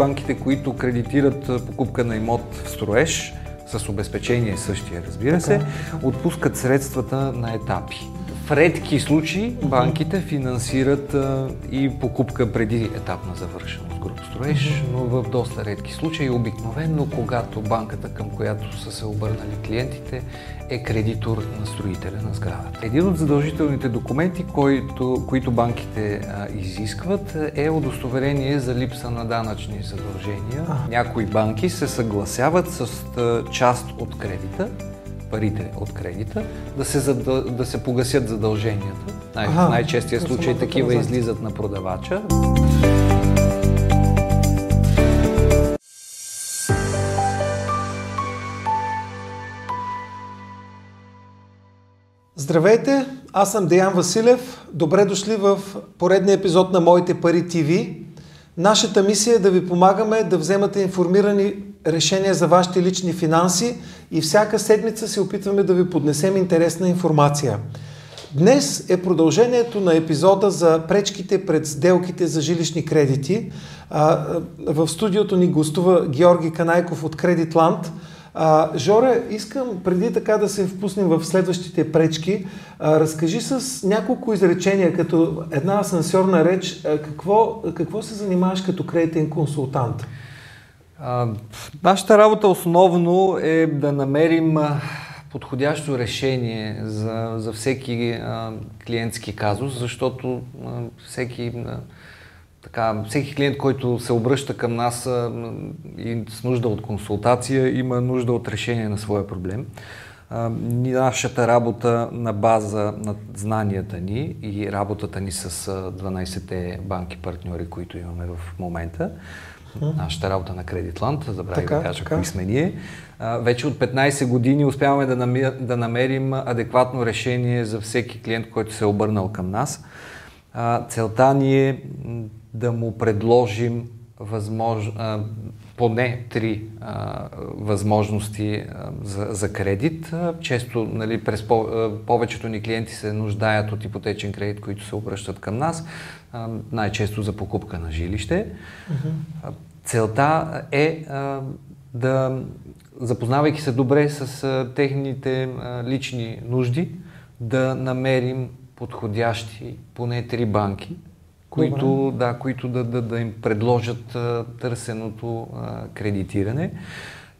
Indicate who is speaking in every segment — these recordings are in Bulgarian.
Speaker 1: Банките, които кредитират покупка на имот в строеж, с обезпечение същия, разбира се, отпускат средствата на етапи. В редки случаи банките финансират а, и покупка преди етап на завършеност груп строеж, но в доста редки случаи, обикновено когато банката, към която са се обърнали клиентите, е кредитор на строителя на сградата. Един от задължителните документи, който, които банките а, изискват, е удостоверение за липса на данъчни задължения. Някои банки се съгласяват с а, част от кредита, парите от кредита, да се, задъл... да се погасят задълженията. Най- в най-честия случай такива излизат на продавача.
Speaker 2: Здравейте, аз съм Деян Василев. Добре дошли в поредния епизод на Моите пари ТВ. Нашата мисия е да ви помагаме да вземате информирани решения за вашите лични финанси и всяка седмица се опитваме да ви поднесем интересна информация. Днес е продължението на епизода за пречките пред сделките за жилищни кредити. В студиото ни гостува Георги Канайков от Кредитланд – а, Жоре, искам преди така да се впуснем в следващите пречки, разкажи с няколко изречения, като една асансьорна реч, какво, какво се занимаваш като кредитен консултант?
Speaker 1: А, нашата работа основно е да намерим подходящо решение за, за всеки а, клиентски казус, защото а, всеки а, така, всеки клиент, който се обръща към нас и с нужда от консултация, има нужда от решение на своя проблем. Нашата работа на база на знанията ни и работата ни с 12-те банки партньори, които имаме в момента, нашата работа на Кредитланд, забравих да кажа кои сме ние. Вече от 15 години успяваме да намерим, да намерим адекватно решение за всеки клиент, който се е обърнал към нас. Целта ни е да му предложим възмож... поне три а, възможности а, за, за кредит. Често, нали, през по, а, повечето ни клиенти се нуждаят от ипотечен кредит, които се обръщат към нас, а, най-често за покупка на жилище. Uh-huh. Целта е а, да, запознавайки се добре с а, техните а, лични нужди, да намерим подходящи поне три банки, които, да, които да, да, да им предложат а, търсеното а, кредитиране.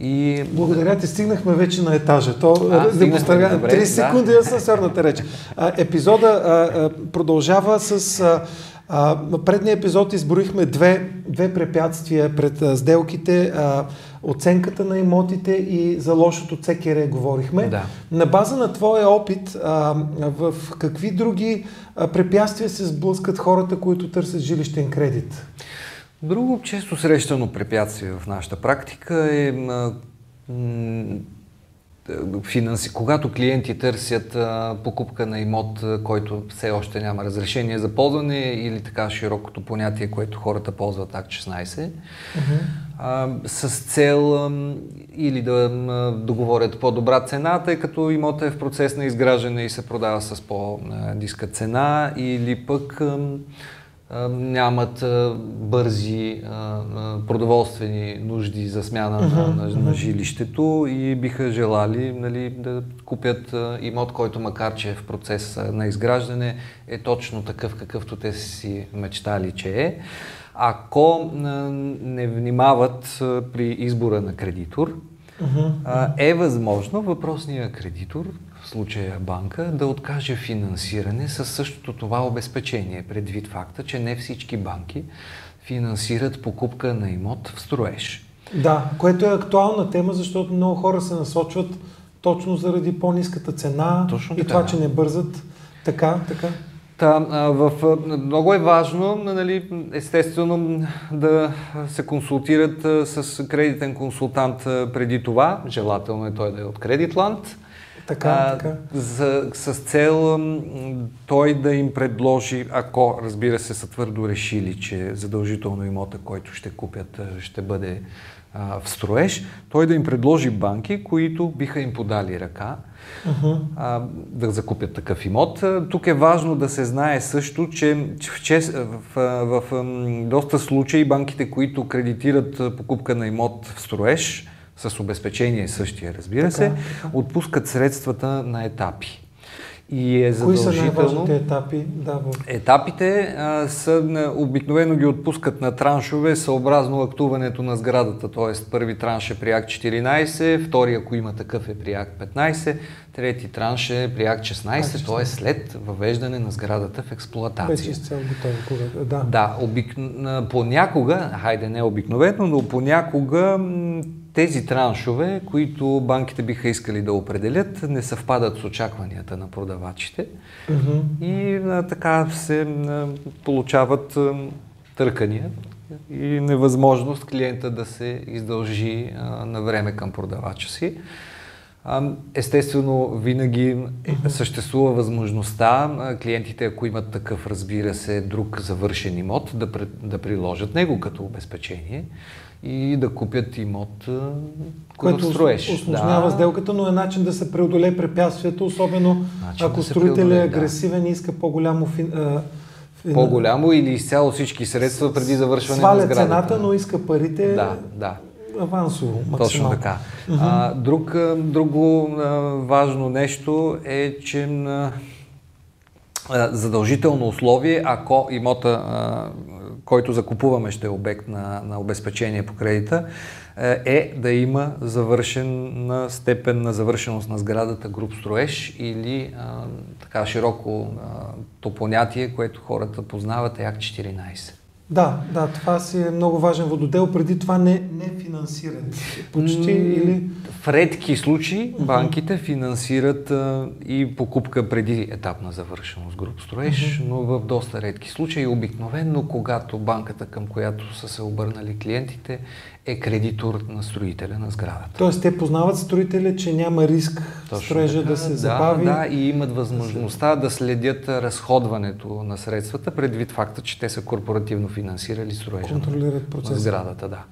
Speaker 2: И... Благодаря ти, стигнахме вече на етажа. То, а, да поставя 3 секунди да. асансьорната реч. А, епизода а, а, продължава с... А, а, предния епизод изброихме две, две препятствия пред а, сделките. А, оценката на имотите и за лошото ЦКР говорихме. Да. На база на твоя опит, а, в какви други препятствия се сблъскат хората, които търсят жилищен кредит?
Speaker 1: Друго често срещано препятствие в нашата практика е финанси... когато клиенти търсят а, покупка на имот, който все още няма разрешение за ползване или така широкото понятие, което хората ползват Акт 16, uh-huh. а, с цел а, или да договорят по-добра цена, тъй като имотът е в процес на изграждане и се продава с по-диска цена, или пък нямат бързи продоволствени нужди за смяна на, на, на жилището и биха желали нали, да купят имот, който макар че е в процес на изграждане, е точно такъв какъвто те си мечтали, че е. Ако не внимават при избора на кредитор, uh-huh. е възможно въпросния кредитор в случая банка, да откаже финансиране със същото това обезпечение, предвид факта, че не всички банки финансират покупка на имот в строеж.
Speaker 2: Да, което е актуална тема, защото много хора се насочват точно заради по-низката цена точно и така, това, да. че не бързат. Така, така.
Speaker 1: Та, в, много е важно, нали, естествено, да се консултират с кредитен консултант преди това. Желателно е той да е от Кредитланд
Speaker 2: Така, а, така.
Speaker 1: За, с цел той да им предложи, ако разбира се са твърдо решили, че задължително имота, който ще купят, ще бъде а, в строеж, той да им предложи банки, които биха им подали ръка uh-huh. а, да закупят такъв имот. Тук е важно да се знае също, че, в, в, в, в доста случаи банките, които кредитират покупка на имот в строеж, с обезпечение същия, разбира така, се, така. отпускат средствата на етапи.
Speaker 2: И е Кои са най-важните етапи? Да, в...
Speaker 1: Етапите а, са, обикновено ги отпускат на траншове съобразно актуването на сградата. Т.е. първи транш е при акт 14, втори, ако има такъв е при акт 15, трети транш е при акт 16, т.е. след въвеждане на сградата в експлуатация.
Speaker 2: Вече изцяло готово. Да,
Speaker 1: да обик... понякога, хайде не обикновено, но понякога тези траншове, които банките биха искали да определят, не съвпадат с очакванията на продавачите mm-hmm. и а, така се а, получават а, търкания и невъзможност клиента да се издължи а, на време към продавача си. Естествено, винаги mm-hmm. съществува възможността клиентите, ако имат такъв, разбира се, друг завършен имот, да, да приложат него като обезпечение и да купят имот,
Speaker 2: който строеш. Осложнява да. сделката, но е начин да се преодолее препятствието, особено начин ако да строител е агресивен да. и иска по-голямо фин.
Speaker 1: По-голямо или изцяло всички средства преди завършване
Speaker 2: Сваля
Speaker 1: на сградата.
Speaker 2: цената, но иска парите
Speaker 1: да, да.
Speaker 2: авансово, максимално.
Speaker 1: Точно така. Uh-huh. А, друг, друго а, важно нещо е, че а, задължително условие, ако имота а, който закупуваме ще е обект на, на обезпечение по кредита, е, е да има завършена степен на завършеност на сградата груп строеж или а, така широко а, то понятие, което хората познават е Акт 14.
Speaker 2: Да, да, това си е много важен вододел. Преди това не, не финансират. Почти или...
Speaker 1: В редки случаи банките финансират а, и покупка преди етап на завършеност груп строеж, uh-huh. но в доста редки случаи, обикновенно когато банката, към която са се обърнали клиентите, е кредитор на строителя на сградата.
Speaker 2: Тоест те познават строителя, че няма риск Точно строежа така, да се
Speaker 1: да,
Speaker 2: забави.
Speaker 1: Да, и имат възможността да следят разходването на средствата, предвид факта, че те са корпоративно финансирали строежа
Speaker 2: Контролират процеса.
Speaker 1: на сградата. Да.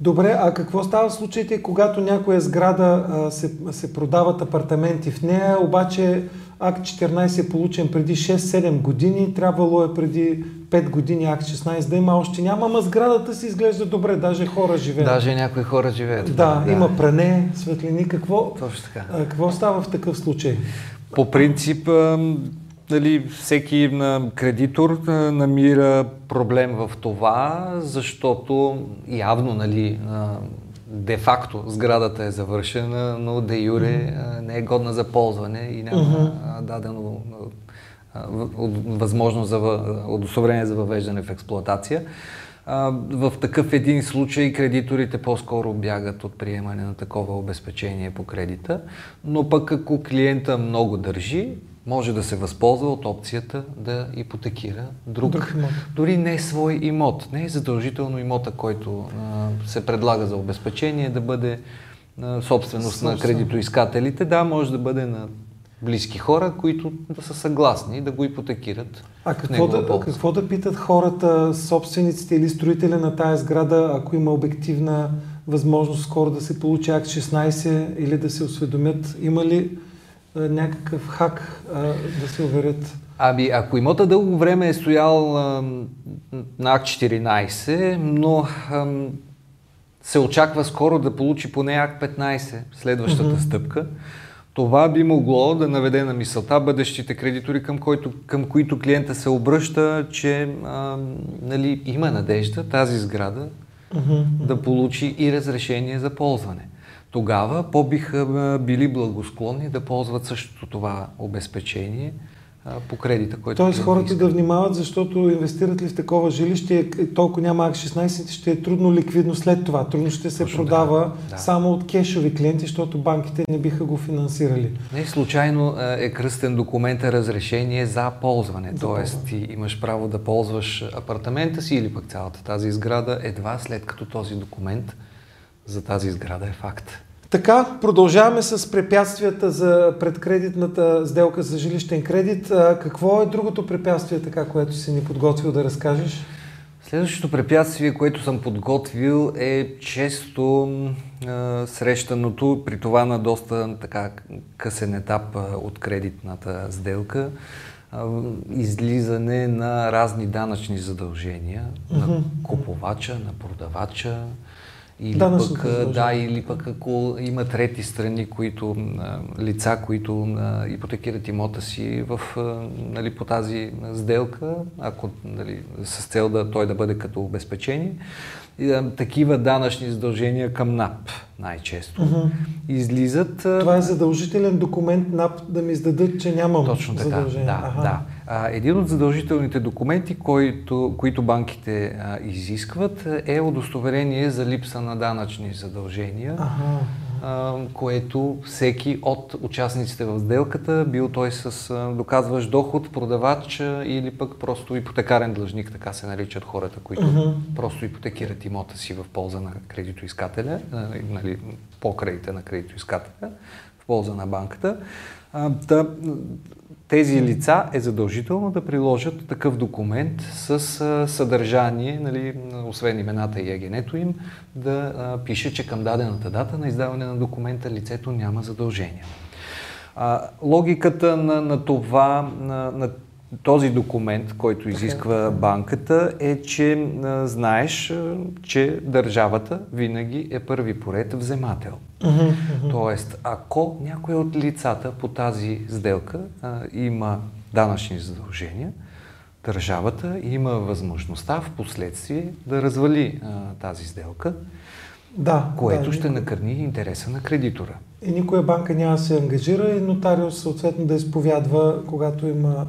Speaker 2: Добре, а какво става в случаите, когато някоя сграда а, се, се продават апартаменти в нея, обаче Акт 14 е получен преди 6-7 години, трябвало е преди 5 години Акт 16 да има, още няма, ама сградата си изглежда добре, даже хора живеят.
Speaker 1: Даже някои хора живеят.
Speaker 2: Да, да. има пране, светлини, какво,
Speaker 1: Точно така.
Speaker 2: А, какво става в такъв случай?
Speaker 1: По принцип, дали, всеки кредитор намира проблем в това, защото явно нали, де-факто сградата е завършена, но де юре mm-hmm. не е годна за ползване и няма дадено възможност за удостоверение за въвеждане в експлоатация. В такъв един случай кредиторите по-скоро бягат от приемане на такова обезпечение по кредита, но пък ако клиента много държи, може да се възползва от опцията да ипотекира друг, друг имот. дори не свой имот. Не е задължително имота, който а, се предлага за обезпечение да бъде а, собственост Собствен. на кредитоискателите. Да, може да бъде на близки хора, които да са съгласни да го ипотекират.
Speaker 2: А какво да, какво да питат хората, собствениците или строителя на тая сграда, ако има обективна възможност скоро да се получи акт 16 или да се осведомят? Има ли някакъв хак а, да се уверят?
Speaker 1: Ами, ако имота дълго време е стоял а, на Акт 14, но а, се очаква скоро да получи поне Акт 15, следващата mm-hmm. стъпка, това би могло да наведе на мисълта бъдещите кредитори, към, който, към които клиента се обръща, че а, нали, има надежда тази сграда mm-hmm. да получи и разрешение за ползване тогава по-биха били благосклонни да ползват същото това обезпечение по кредита, който
Speaker 2: Тоест хората иска. да внимават, защото инвестират ли в такова жилище, е, толкова няма АК-16, ще е трудно ликвидно след това. Трудно ще се Точно продава да. само от кешови клиенти, защото банките не биха го финансирали.
Speaker 1: Не случайно е кръстен документа разрешение за ползване. За Тоест ползване. ти имаш право да ползваш апартамента си или пък цялата тази сграда едва след като този документ за тази сграда е факт.
Speaker 2: Така, продължаваме с препятствията за предкредитната сделка за жилищен кредит. А, какво е другото препятствие, така, което си ни подготвил да разкажеш?
Speaker 1: Следващото препятствие, което съм подготвил е често а, срещаното, при това на доста така късен етап от кредитната сделка, а, излизане на разни данъчни задължения mm-hmm. на купувача, на продавача, или пък, да, или пък ако има трети страни, които, лица, които ипотекират имота си в, нали, по тази сделка, ако нали, с цел да той да бъде като обезпечение, такива данъчни задължения към НАП най-често uh-huh. излизат.
Speaker 2: Това е задължителен документ НАП да ми издадат, че нямам
Speaker 1: Точно така,
Speaker 2: задължение.
Speaker 1: да, ага. да. А, един от задължителните документи, който, които банките а, изискват, е удостоверение за липса на данъчни задължения. Ага което всеки от участниците в сделката, бил той с доказващ доход, продавач или пък просто ипотекарен длъжник, така се наричат хората, които uh-huh. просто ипотекират имота си в полза на кредитоискателя, нали, по кредита на кредитоискателя, в полза на банката. Да, тези лица е задължително да приложат такъв документ с съдържание, нали, освен имената и егенето им, да пише, че към дадената дата на издаване на документа лицето няма задължения. Логиката на, на това, на, на този документ, който изисква банката, е, че а, знаеш, а, че държавата винаги е първи поред вземател. Тоест, ако някой от лицата по тази сделка а, има данъчни задължения, държавата има възможността в последствие да развали а, тази сделка,
Speaker 2: да,
Speaker 1: което
Speaker 2: да,
Speaker 1: ще накърни интереса на кредитора.
Speaker 2: И никоя банка няма да се ангажира и нотариус съответно да изповядва, когато има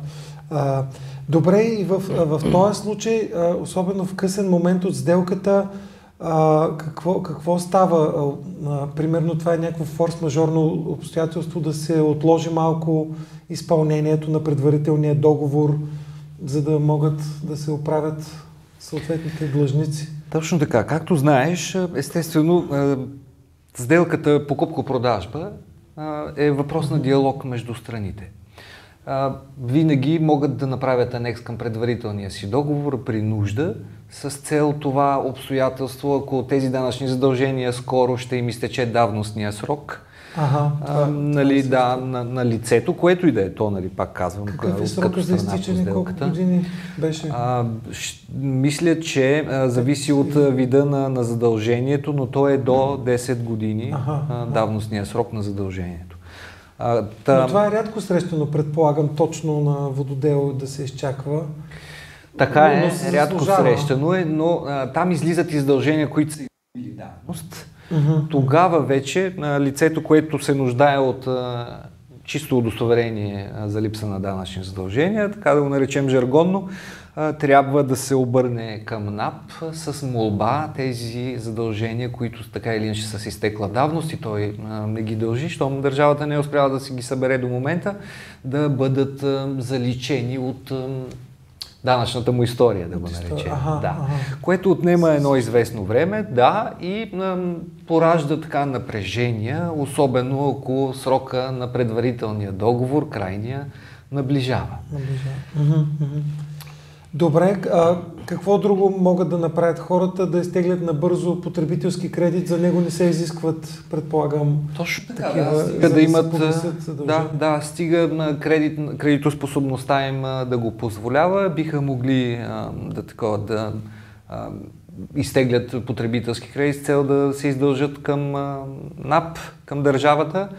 Speaker 2: а, добре, и в, в този случай, а, особено в късен момент от сделката, а, какво, какво става? А, примерно това е някакво форс-мажорно обстоятелство да се отложи малко изпълнението на предварителния договор, за да могат да се оправят съответните длъжници.
Speaker 1: Точно така. Както знаеш, естествено, сделката покупко-продажба е въпрос на диалог между страните. Винаги могат да направят анекс към предварителния си договор при нужда, с цел това обстоятелство, ако тези данъчни задължения скоро ще им изтече давностния срок, Ага, а, нали, това да, на, на лицето, което и да е то, нали, пак казвам,
Speaker 2: Какъв е срока за изтичане, колко години беше? А,
Speaker 1: ш, мисля, че а, зависи от вида на, на задължението, но то е до 10 години ага, а, давностния срок на задължението.
Speaker 2: А, та... Но това е рядко срещано, предполагам, точно на вододел да се изчаква.
Speaker 1: Така е, но рядко срещано е, но а, там излизат издължения, които са или давност. Uh-huh. Тогава вече а, лицето, което се нуждае от а, чисто удостоверение а, за липса на данъчни задължения, така да го наречем жаргонно, трябва да се обърне към НАП с молба тези задължения, които така или иначе са с изтекла давност и той не ги дължи, щом държавата не е успяла да си ги събере до момента, да бъдат заличени от данъчната му история, да го наречем. Ага, да. ага. Което отнема едно известно време, да, и поражда така напрежения, особено ако срока на предварителния договор, крайния, наближава.
Speaker 2: Наближава. Добре, а какво друго могат да направят хората да изтеглят набързо потребителски кредит? За него не се изискват, предполагам,
Speaker 1: Точно така, такива, да, стига да, имат, да, да, стига на кредит, кредитоспособността им да го позволява, биха могли а, да, такова, да а, изтеглят потребителски кредит с цел да се издължат към а, НАП, към държавата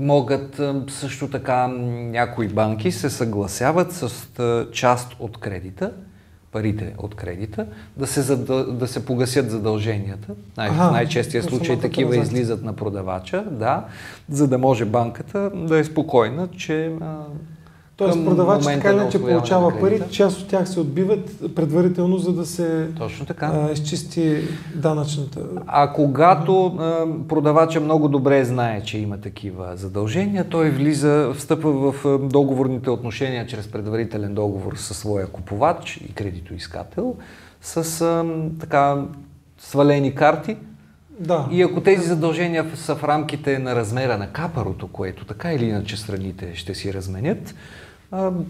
Speaker 1: могат също така някои банки се съгласяват с част от кредита, парите от кредита, да се, задъл... да се погасят задълженията. Най- ага, в най-честия случай такива излизат на продавача, да, за да може банката да е спокойна, че
Speaker 2: Тоест продавачът така или че получава пари, част от тях се отбиват предварително, за да се
Speaker 1: Точно така.
Speaker 2: А, изчисти данъчната.
Speaker 1: А когато а, продавача много добре знае, че има такива задължения, той влиза, встъпва в договорните отношения чрез предварителен договор със своя купувач и кредитоискател с а, така свалени карти,
Speaker 2: Да.
Speaker 1: И ако тези задължения са в рамките на размера на капарото, което така или иначе страните ще си разменят,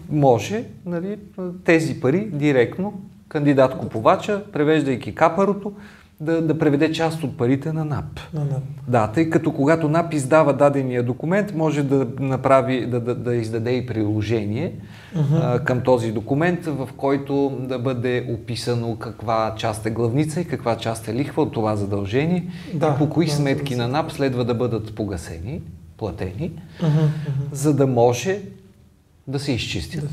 Speaker 1: може нали, тези пари директно кандидат-купувача, превеждайки капарото, да, да преведе част от парите на НАП.
Speaker 2: На НАП.
Speaker 1: Да, тъй като когато НАП издава дадения документ, може да направи, да, да, да издаде и приложение uh-huh. а, към този документ, в който да бъде описано каква част е главница и каква част е лихва от това задължение
Speaker 2: Да,
Speaker 1: и по кои
Speaker 2: да,
Speaker 1: сметки
Speaker 2: да,
Speaker 1: на НАП следва да бъдат погасени, платени,
Speaker 2: Uh-huh, uh-huh.
Speaker 1: за да може да се изчистят.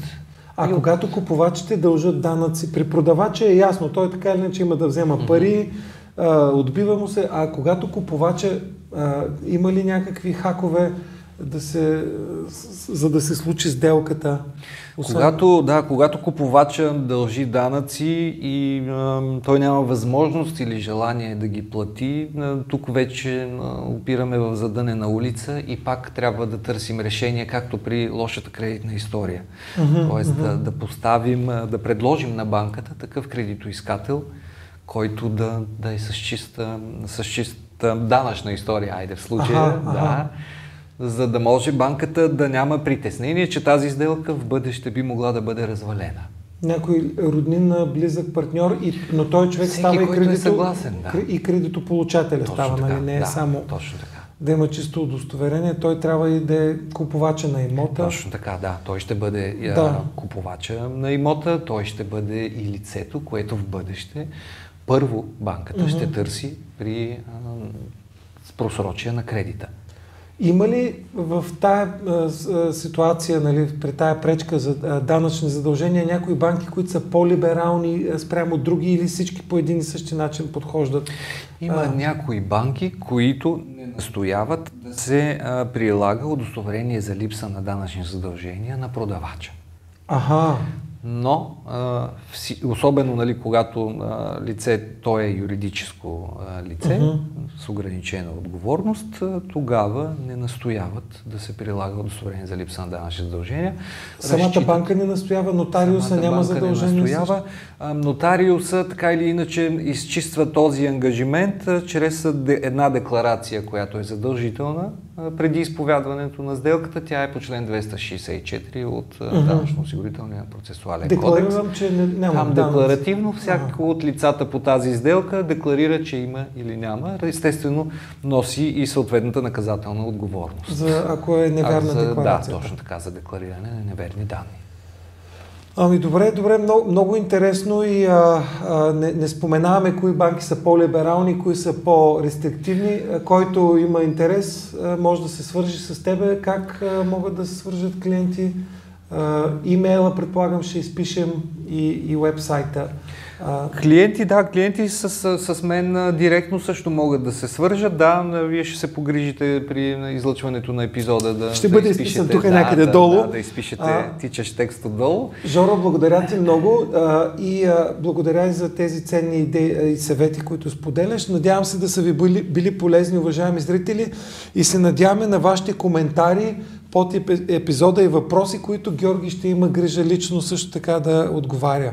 Speaker 2: А
Speaker 1: от-
Speaker 2: когато купувачите дължат данъци, при продавача е ясно, той така или иначе има да взема пари, а, отбива му се, а когато купувача а, има ли някакви хакове да се, за да се случи сделката? Освен-
Speaker 1: Когато, да, когато купувача дължи данъци и а, той няма възможност или желание да ги плати, а, тук вече а, опираме в задънена улица и пак трябва да търсим решение, както при лошата кредитна история. Тоест да, да поставим, да предложим на банката такъв кредитоискател, който да, да е с чиста, с чиста данъчна история, айде в случая,
Speaker 2: Аха,
Speaker 1: да,
Speaker 2: аха.
Speaker 1: За да може банката да няма притеснение, че тази сделка в бъдеще би могла да бъде развалена.
Speaker 2: някой роднин, близък партньор, и, но той човек
Speaker 1: Всеки,
Speaker 2: става и,
Speaker 1: е
Speaker 2: кредито,
Speaker 1: съгласен, да.
Speaker 2: и кредитополучателя става,
Speaker 1: така,
Speaker 2: нали? не е
Speaker 1: да,
Speaker 2: само
Speaker 1: Точно така.
Speaker 2: да има чисто удостоверение, той трябва и да е купувача на имота.
Speaker 1: Точно така, да. Той ще бъде
Speaker 2: Да.
Speaker 1: купувача на имота, той ще бъде и лицето, което в бъдеще първо банката ще търси при а, просрочие на кредита.
Speaker 2: Има ли в тая ситуация, нали, при тая пречка за данъчни задължения, някои банки, които са по-либерални спрямо други или всички по един и същи начин подхождат?
Speaker 1: Има
Speaker 2: А.
Speaker 1: някои банки, които не настояват да се а, прилага удостоверение за липса на данъчни задължения на продавача.
Speaker 2: Аха,
Speaker 1: Но, а, особено нали, когато а, лице, то е юридическо а, лице
Speaker 2: Мгм.
Speaker 1: с ограничена отговорност, а, тогава не настояват да се прилага удостоверение за липса на данъчни задължения.
Speaker 2: самата
Speaker 1: Разчитат-
Speaker 2: банка не настоява, нотариуса
Speaker 1: Самата
Speaker 2: няма
Speaker 1: банка не
Speaker 2: задължение.
Speaker 1: настоява. А, Нотариуса така или иначе изчиства този ангажимент а, чрез една декларация, която е задължителна а, преди изповядването на сделката. Тя е по член 264 от
Speaker 2: Мгм.
Speaker 1: данъчно-осигурителния процесуален кодекс.
Speaker 2: Декларирам, че не, няма
Speaker 1: Там декларативно всяко от лицата по тази сделка декларира, че има или няма. Естествено носи и съответната наказателна отговорност.
Speaker 2: За, ако е невярна
Speaker 1: А, за,
Speaker 2: декларацията.
Speaker 1: Да, точно така, за деклариране на неверни данни.
Speaker 2: Ами добре, добре, много, много интересно и а, а, не, не споменаваме кои банки са по-либерални, кои са по-рестриктивни. Който има интерес, а, може да се свържи с тебе. Как а, могат да се свържат клиенти? Имейла, предполагам, ще изпишем и, и вебсайта. А,
Speaker 1: Клиенти, да, клиенти с, с, с мен директно също могат да се свържат. Да, вие ще се погрижите при излъчването на епизода да
Speaker 2: Ще
Speaker 1: да
Speaker 2: бъде
Speaker 1: изпишете-
Speaker 2: изписан тук
Speaker 1: да,
Speaker 2: някъде
Speaker 1: да,
Speaker 2: долу.
Speaker 1: Да, да изпишете
Speaker 2: А.
Speaker 1: тичащ текст отдолу.
Speaker 2: Жоро, благодаря ти много а, и а, благодаря и за тези ценни идеи и съвети, които споделяш. Надявам се да са ви били, били полезни, уважаеми зрители, и се надяваме на вашите коментари под епи- епизода и въпроси, които Георги ще има грижа лично също така да отговаря.